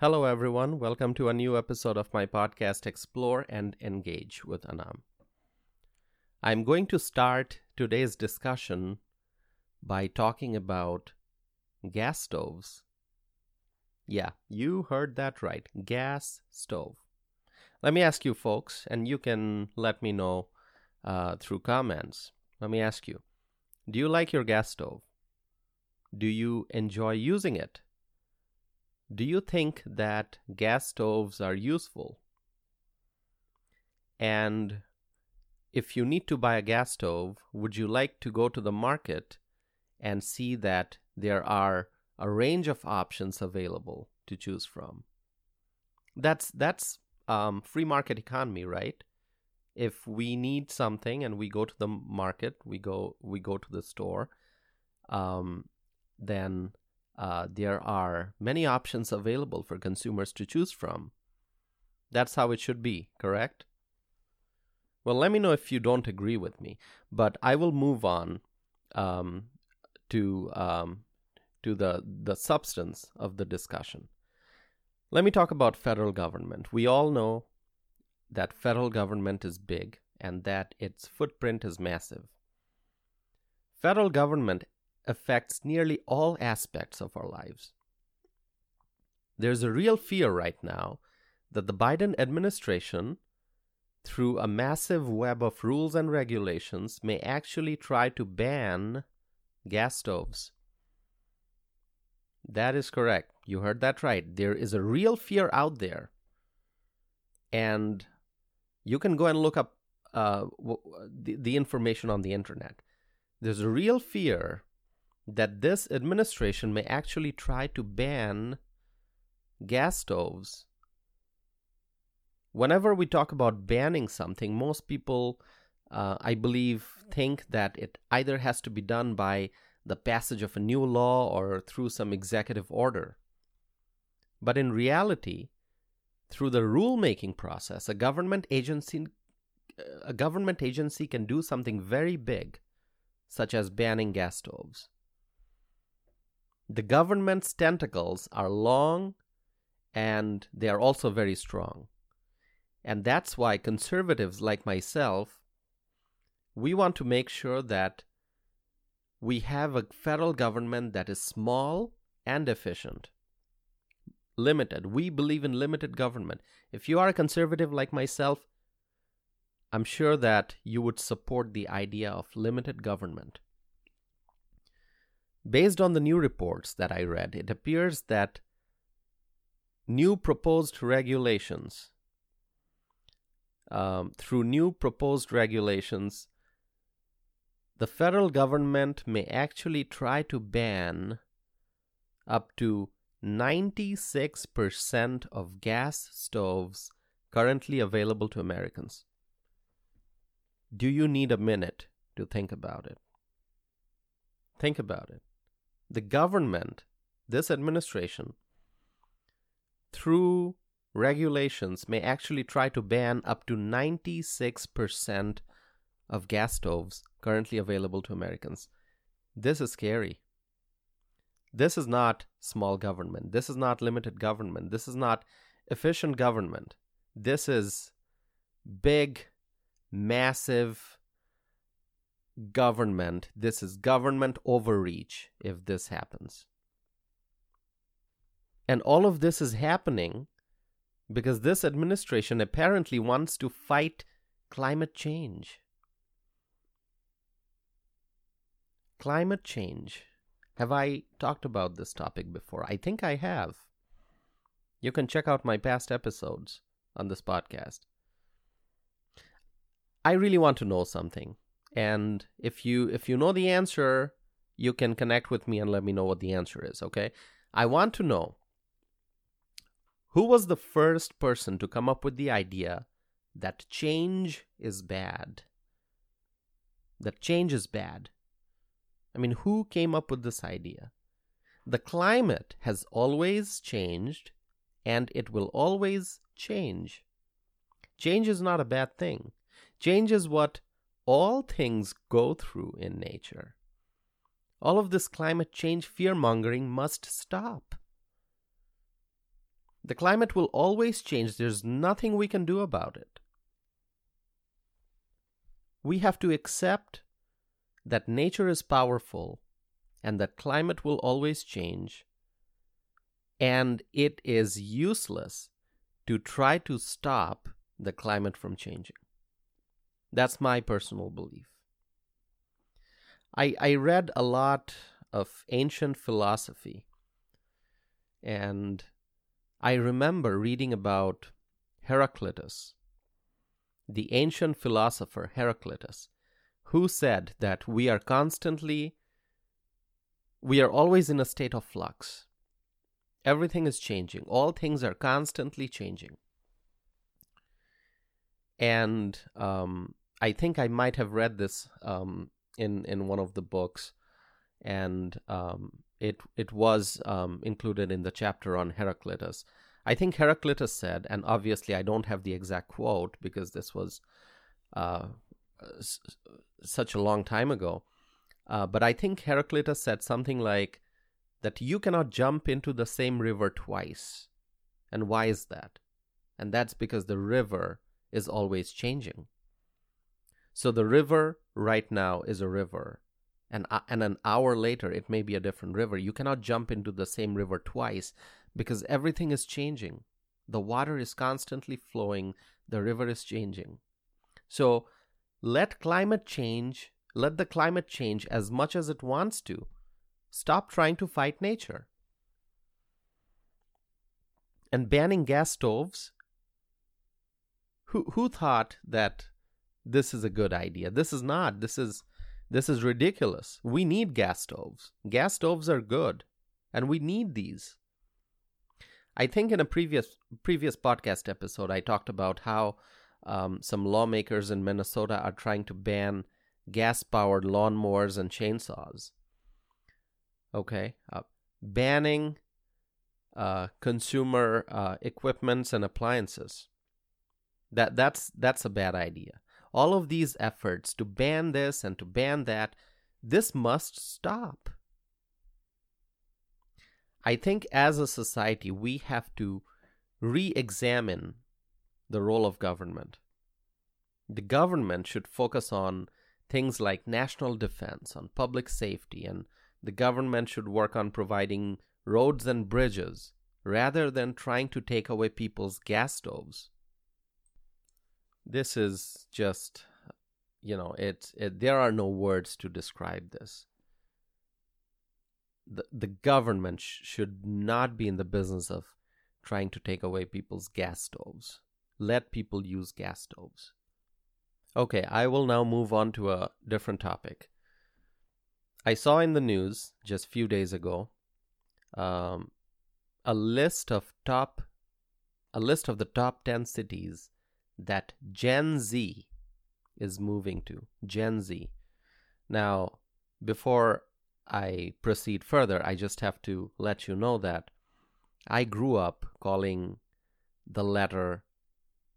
Hello, everyone. Welcome to a new episode of my podcast, Explore and Engage with Anam. I'm going to start today's discussion by talking about gas stoves. Yeah, you heard that right. Gas stove. Let me ask you, folks, and you can let me know uh, through comments. Let me ask you Do you like your gas stove? Do you enjoy using it? Do you think that gas stoves are useful? And if you need to buy a gas stove, would you like to go to the market and see that there are a range of options available to choose from? That's that's um, free market economy, right? If we need something and we go to the market, we go we go to the store, um, then uh, there are many options available for consumers to choose from. That's how it should be, correct? Well, let me know if you don't agree with me, but I will move on um, to um, to the the substance of the discussion. Let me talk about federal government. We all know that federal government is big and that its footprint is massive. Federal government affects nearly all aspects of our lives. There's a real fear right now that the Biden administration through a massive web of rules and regulations, may actually try to ban gas stoves. That is correct. You heard that right. There is a real fear out there. And you can go and look up uh, the, the information on the internet. There's a real fear that this administration may actually try to ban gas stoves whenever we talk about banning something, most people, uh, I believe, think that it either has to be done by the passage of a new law or through some executive order. But in reality, through the rulemaking process, a government agency a government agency can do something very big, such as banning gas stoves. The government's tentacles are long and they are also very strong. And that's why conservatives like myself, we want to make sure that we have a federal government that is small and efficient. Limited. We believe in limited government. If you are a conservative like myself, I'm sure that you would support the idea of limited government. Based on the new reports that I read, it appears that new proposed regulations um, through new proposed regulations, the federal government may actually try to ban up to 96% of gas stoves currently available to Americans. Do you need a minute to think about it? Think about it. The government, this administration, through regulations may actually try to ban up to 96% of gas stoves currently available to Americans. This is scary. This is not small government. This is not limited government. This is not efficient government. This is big, massive government. This is government overreach if this happens. And all of this is happening because this administration apparently wants to fight climate change. Climate change. Have I talked about this topic before? I think I have. You can check out my past episodes on this podcast. I really want to know something. And if you if you know the answer, you can connect with me and let me know what the answer is, okay? I want to know who was the first person to come up with the idea that change is bad? That change is bad. I mean, who came up with this idea? The climate has always changed and it will always change. Change is not a bad thing. Change is what all things go through in nature. All of this climate change fear mongering must stop. The climate will always change. There's nothing we can do about it. We have to accept that nature is powerful and that climate will always change, and it is useless to try to stop the climate from changing. That's my personal belief. I, I read a lot of ancient philosophy, and I remember reading about Heraclitus, the ancient philosopher Heraclitus, who said that we are constantly, we are always in a state of flux. Everything is changing, all things are constantly changing. And um, I think I might have read this um, in in one of the books, and um, it it was um, included in the chapter on Heraclitus. I think Heraclitus said, and obviously I don't have the exact quote because this was uh, s- such a long time ago, uh, but I think Heraclitus said something like that you cannot jump into the same river twice. And why is that? And that's because the river is always changing. So the river right now is a river. And, uh, and an hour later, it may be a different river. You cannot jump into the same river twice because everything is changing. The water is constantly flowing, the river is changing. So let climate change, let the climate change as much as it wants to. Stop trying to fight nature. And banning gas stoves who who thought that this is a good idea? This is not. This is this is ridiculous. We need gas stoves. Gas stoves are good, and we need these. I think in a previous previous podcast episode, I talked about how um, some lawmakers in Minnesota are trying to ban gas-powered lawnmowers and chainsaws. Okay, uh, banning uh, consumer uh, equipments and appliances. That that's that's a bad idea. All of these efforts to ban this and to ban that, this must stop. I think as a society we have to re-examine the role of government. The government should focus on things like national defense, on public safety, and the government should work on providing roads and bridges rather than trying to take away people's gas stoves this is just you know it's it, there are no words to describe this. The, the government sh- should not be in the business of trying to take away people's gas stoves. Let people use gas stoves. Okay i will now move on to a different topic. I saw in the news just few days ago um, a list of top a list of the top 10 cities that Gen Z is moving to. Gen Z. Now, before I proceed further, I just have to let you know that I grew up calling the letter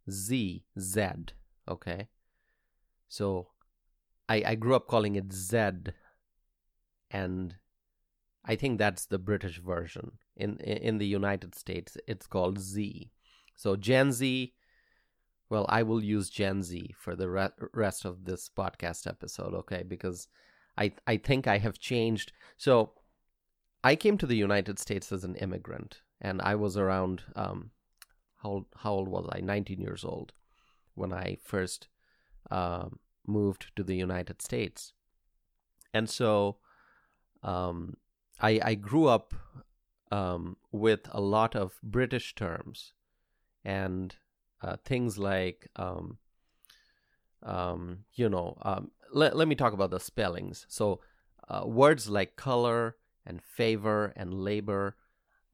Z Z. Okay? So I, I grew up calling it Z, and I think that's the British version. In in the United States, it's called Z. So Gen Z well, I will use Gen Z for the re- rest of this podcast episode, okay? Because I I think I have changed. So I came to the United States as an immigrant, and I was around um, how old, how old was I? 19 years old when I first uh, moved to the United States, and so um, I I grew up um, with a lot of British terms, and uh, things like um, um, you know um, let, let me talk about the spellings. So uh, words like color and favor and labor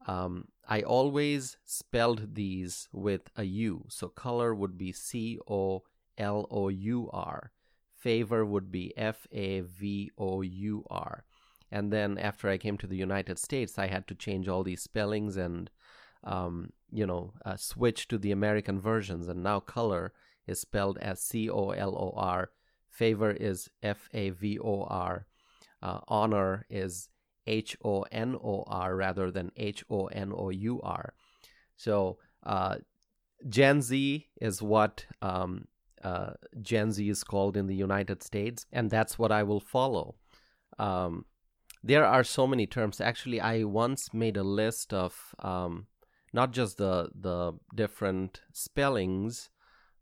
um, i always spelled these with a u. So color would be c o l o u r. Favor would be f a v o u r. And then after i came to the united states i had to change all these spellings and um, you know, uh, switch to the American versions, and now color is spelled as C O L O R. Favor is F A V O R. Uh, honor is H O N O R rather than H O N O U R. So uh, Gen Z is what um, uh, Gen Z is called in the United States, and that's what I will follow. Um, there are so many terms. Actually, I once made a list of um, not just the the different spellings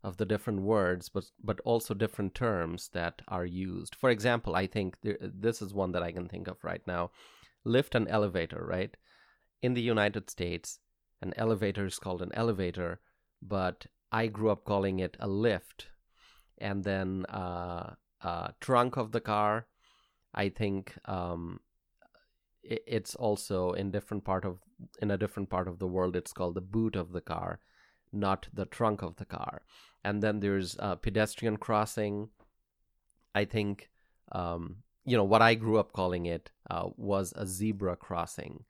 of the different words, but but also different terms that are used. For example, I think this is one that I can think of right now: lift and elevator. Right in the United States, an elevator is called an elevator, but I grew up calling it a lift. And then uh, uh, trunk of the car, I think um, it's also in different part of in a different part of the world. It's called the boot of the car, not the trunk of the car. And then there's a pedestrian crossing. I think um, you know what I grew up calling it uh, was a zebra crossing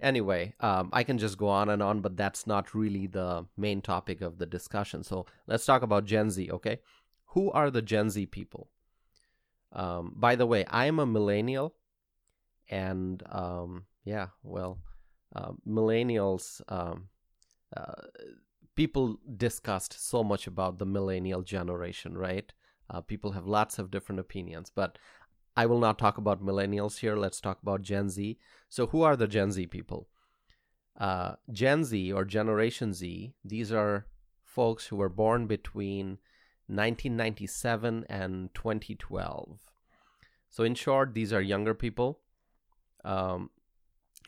Anyway, um, I can just go on and on, but that's not really the main topic of the discussion. So let's talk about Gen Z, okay? Who are the Gen Z people? Um, by the way, I'm a millennial, and um, yeah, well, uh, millennials, um, uh, people discussed so much about the millennial generation, right? Uh, people have lots of different opinions, but I will not talk about millennials here. Let's talk about Gen Z. So, who are the Gen Z people? Uh, Gen Z or Generation Z, these are folks who were born between 1997 and 2012. So, in short, these are younger people. Um,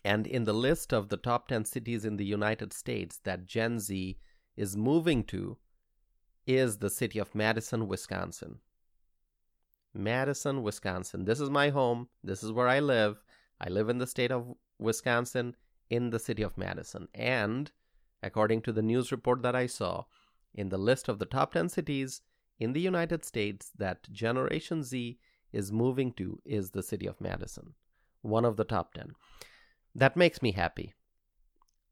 and in the list of the top 10 cities in the United States that Gen Z is moving to is the city of Madison, Wisconsin. Madison, Wisconsin. This is my home. This is where I live. I live in the state of Wisconsin, in the city of Madison. And according to the news report that I saw, in the list of the top 10 cities in the United States that Generation Z is moving to is the city of Madison, one of the top 10. That makes me happy.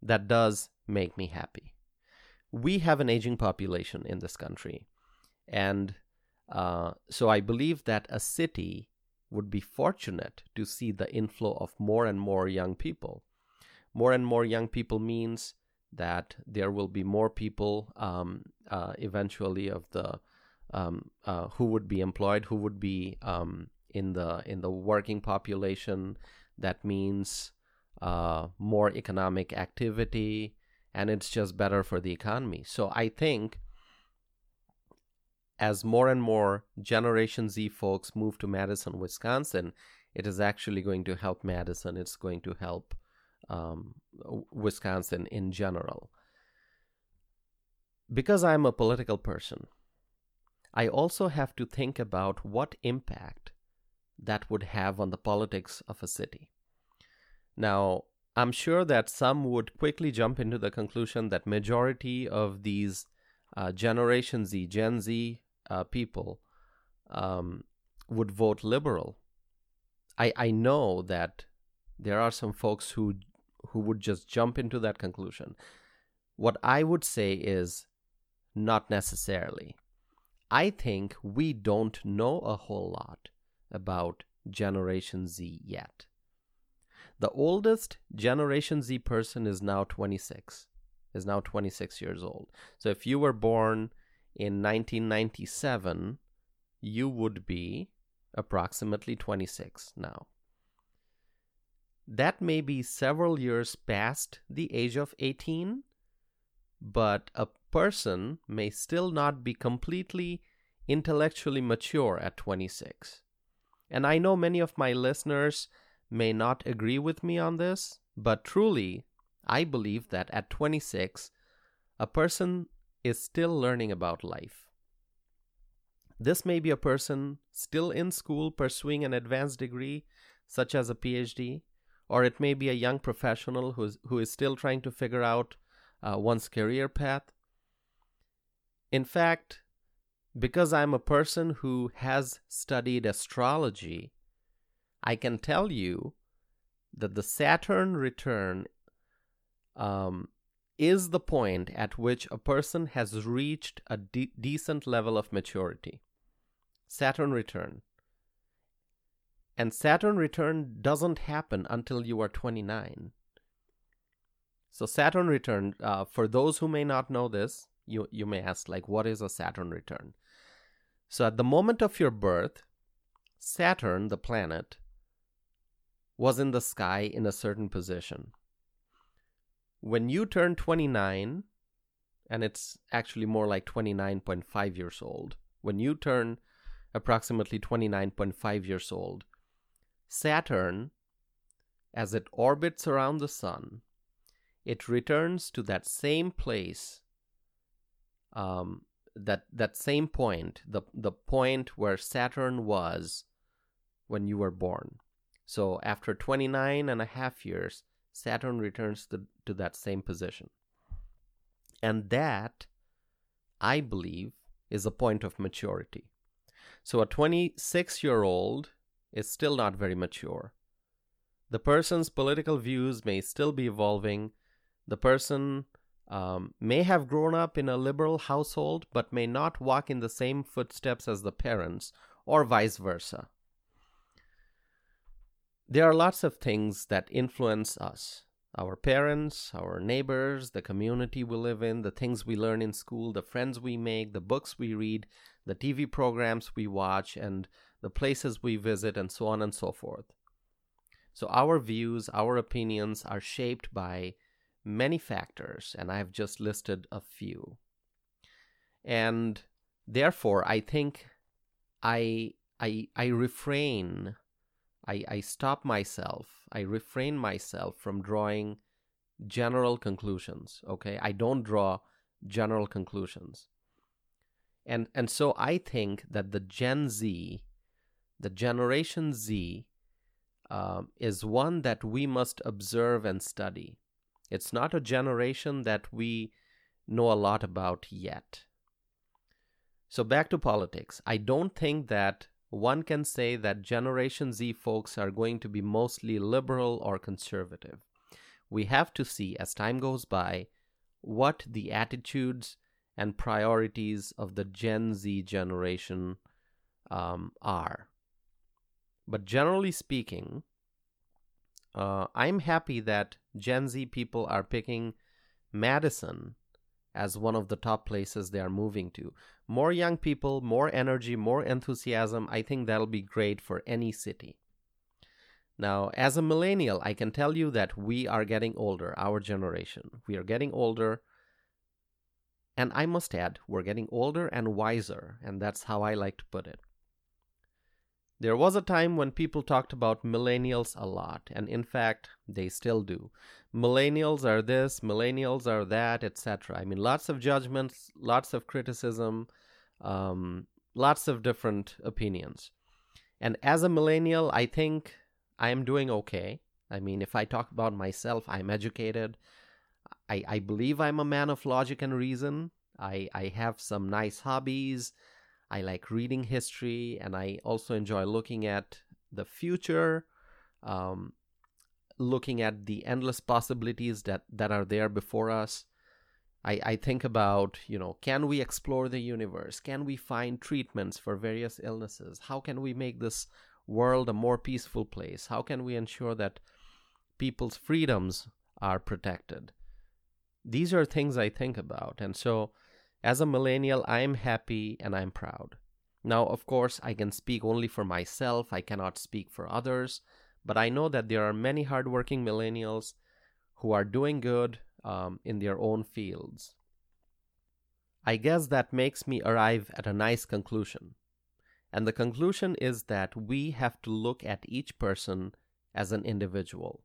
That does make me happy. We have an aging population in this country. And uh, so I believe that a city would be fortunate to see the inflow of more and more young people. More and more young people means that there will be more people um, uh, eventually of the um, uh, who would be employed, who would be um, in the in the working population. That means uh, more economic activity, and it's just better for the economy. So I think as more and more Generation Z folks move to Madison, Wisconsin, it is actually going to help Madison. It's going to help um, Wisconsin in general. Because I'm a political person, I also have to think about what impact that would have on the politics of a city. Now, I'm sure that some would quickly jump into the conclusion that majority of these uh, Generation Z, Gen Z uh, people um, would vote liberal. I I know that there are some folks who who would just jump into that conclusion. What I would say is not necessarily. I think we don't know a whole lot about Generation Z yet. The oldest Generation Z person is now 26, is now 26 years old. So if you were born in 1997, you would be approximately 26 now. That may be several years past the age of 18, but a person may still not be completely intellectually mature at 26. And I know many of my listeners may not agree with me on this, but truly, I believe that at 26, a person is still learning about life. This may be a person still in school pursuing an advanced degree, such as a PhD, or it may be a young professional who is, who is still trying to figure out uh, one's career path. In fact, because I'm a person who has studied astrology, I can tell you that the Saturn return um, is the point at which a person has reached a de- decent level of maturity. Saturn return. And Saturn return doesn't happen until you are 29. So Saturn return, uh, for those who may not know this, you, you may ask, like, what is a Saturn return? So at the moment of your birth, Saturn, the planet, was in the sky in a certain position. When you turn 29, and it's actually more like 29.5 years old, when you turn approximately 29.5 years old, Saturn, as it orbits around the sun, it returns to that same place, um, that that same point, the the point where Saturn was when you were born. So after 29 and a half years, Saturn returns to, to that same position. And that, I believe, is a point of maturity. So a 26 year old is still not very mature. The person's political views may still be evolving. The person um, may have grown up in a liberal household but may not walk in the same footsteps as the parents, or vice versa. There are lots of things that influence us our parents, our neighbors, the community we live in, the things we learn in school, the friends we make, the books we read, the TV programs we watch, and the places we visit, and so on and so forth. So, our views, our opinions are shaped by many factors, and I've just listed a few. And therefore, I think I, I, I refrain, I, I stop myself, I refrain myself from drawing general conclusions. Okay, I don't draw general conclusions and and so i think that the gen z the generation z um, is one that we must observe and study it's not a generation that we know a lot about yet. So back to politics. I don't think that one can say that generation z folks are going to be mostly liberal or conservative. We have to see as time goes by what the attitudes and priorities of the Gen Z generation um, are. But generally speaking, uh, I'm happy that Gen Z people are picking Madison as one of the top places they are moving to. More young people, more energy, more enthusiasm. I think that'll be great for any city. Now, as a millennial, I can tell you that we are getting older, our generation. We are getting older. And I must add, we're getting older and wiser, and that's how I like to put it. There was a time when people talked about millennials a lot, and in fact, they still do. Millennials are this, millennials are that, etc. I mean, lots of judgments, lots of criticism, um, lots of different opinions. And as a millennial, I think I am doing okay. I mean, if I talk about myself, I'm educated. I, I believe I'm a man of logic and reason. I, I have some nice hobbies. I like reading history and I also enjoy looking at the future, um, looking at the endless possibilities that, that are there before us. I, I think about, you know, can we explore the universe? Can we find treatments for various illnesses? How can we make this world a more peaceful place? How can we ensure that people's freedoms are protected? These are things I think about. And so, as a millennial, I'm happy and I'm proud. Now, of course, I can speak only for myself, I cannot speak for others, but I know that there are many hardworking millennials who are doing good um, in their own fields. I guess that makes me arrive at a nice conclusion. And the conclusion is that we have to look at each person as an individual.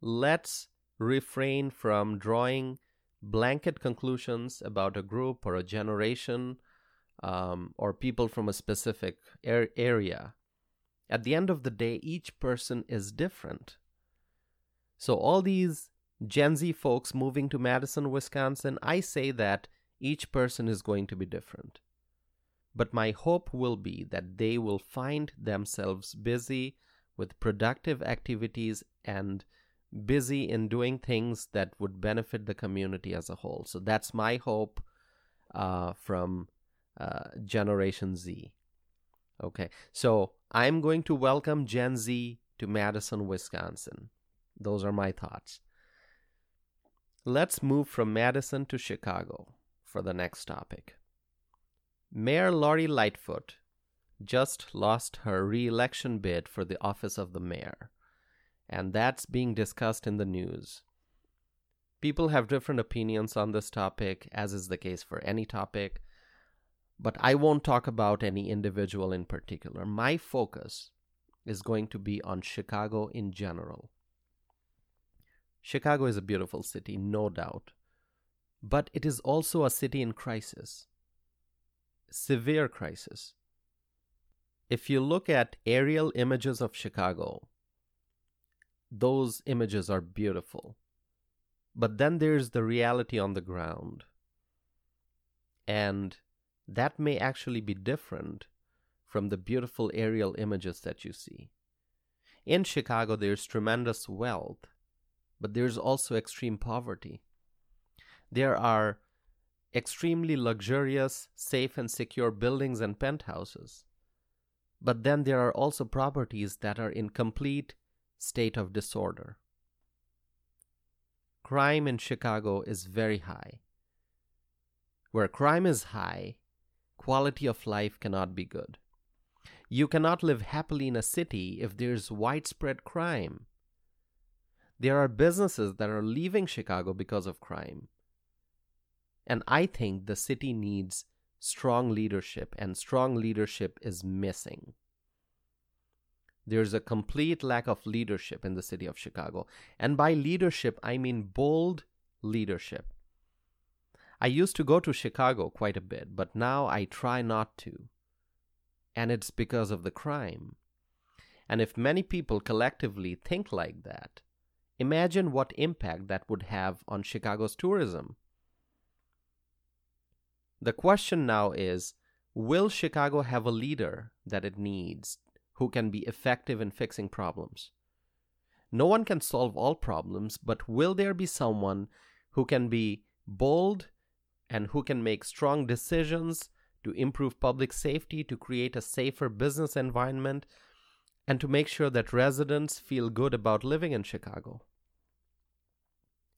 Let's refrain from drawing blanket conclusions about a group or a generation um, or people from a specific er- area. At the end of the day, each person is different. So, all these Gen Z folks moving to Madison, Wisconsin, I say that each person is going to be different. But my hope will be that they will find themselves busy with productive activities and busy in doing things that would benefit the community as a whole. So that's my hope uh, from uh, Generation Z. Okay, so I'm going to welcome Gen Z to Madison, Wisconsin. Those are my thoughts. Let's move from Madison to Chicago for the next topic. Mayor Lori Lightfoot just lost her re election bid for the office of the mayor, and that's being discussed in the news. People have different opinions on this topic, as is the case for any topic, but I won't talk about any individual in particular. My focus is going to be on Chicago in general. Chicago is a beautiful city, no doubt, but it is also a city in crisis, severe crisis. If you look at aerial images of Chicago, those images are beautiful. But then there's the reality on the ground. And that may actually be different from the beautiful aerial images that you see. In Chicago, there's tremendous wealth, but there's also extreme poverty. There are extremely luxurious, safe, and secure buildings and penthouses. But then there are also properties that are in complete state of disorder. Crime in Chicago is very high. Where crime is high, quality of life cannot be good. You cannot live happily in a city if there's widespread crime. There are businesses that are leaving Chicago because of crime. And I think the city needs strong leadership, and strong leadership is missing. There's a complete lack of leadership in the city of Chicago. And by leadership, I mean bold leadership. I used to go to Chicago quite a bit, but now I try not to. And it's because of the crime. And if many people collectively think like that, imagine what impact that would have on Chicago's tourism. The question now is Will Chicago have a leader that it needs who can be effective in fixing problems. No one can solve all problems, but will there be someone who can be bold and who can make strong decisions to improve public safety, to create a safer business environment, and to make sure that residents feel good about living in Chicago?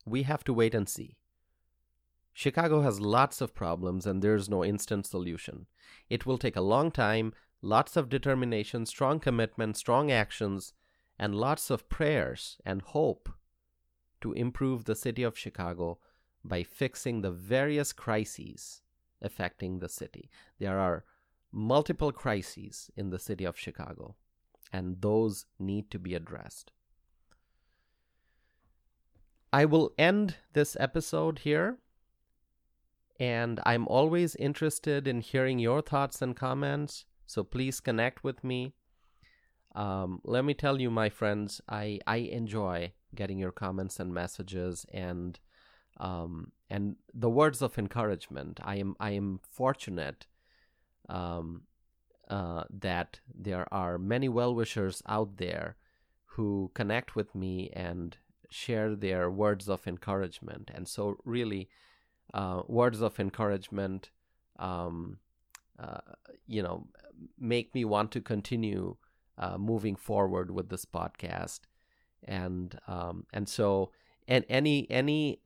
We have to wait and see. Chicago has lots of problems and there's no instant solution. It will take a long time, lots of determination, strong commitment, strong actions, and lots of prayers and hope to improve the city of Chicago by fixing the various crises affecting the city. There are multiple crises in the city of Chicago, and those need to be addressed. I will end this episode here, and I'm always interested in hearing your thoughts and comments. So please connect with me. Um, let me tell you, my friends, I, I enjoy getting your comments and messages and um, and the words of encouragement. I am I am fortunate um, uh, that there are many well wishers out there who connect with me and share their words of encouragement. And so, really, uh, words of encouragement um, you know, make me want to continue uh, moving forward with this podcast. And um, and so and any any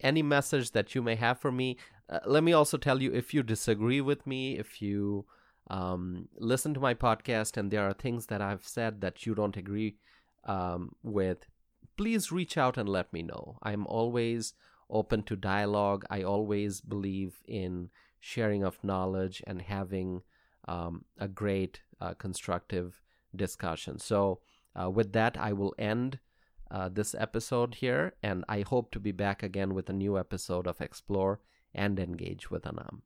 any message that you may have for me, uh, let me also tell you if you disagree with me, if you um, listen to my podcast and there are things that I've said that you don't agree um, with, please reach out and let me know. I'm always open to dialogue. I always believe in sharing of knowledge and having um, a great uh, constructive discussion. So, uh, with that, I will end uh, this episode here, and I hope to be back again with a new episode of Explore and Engage with Anam.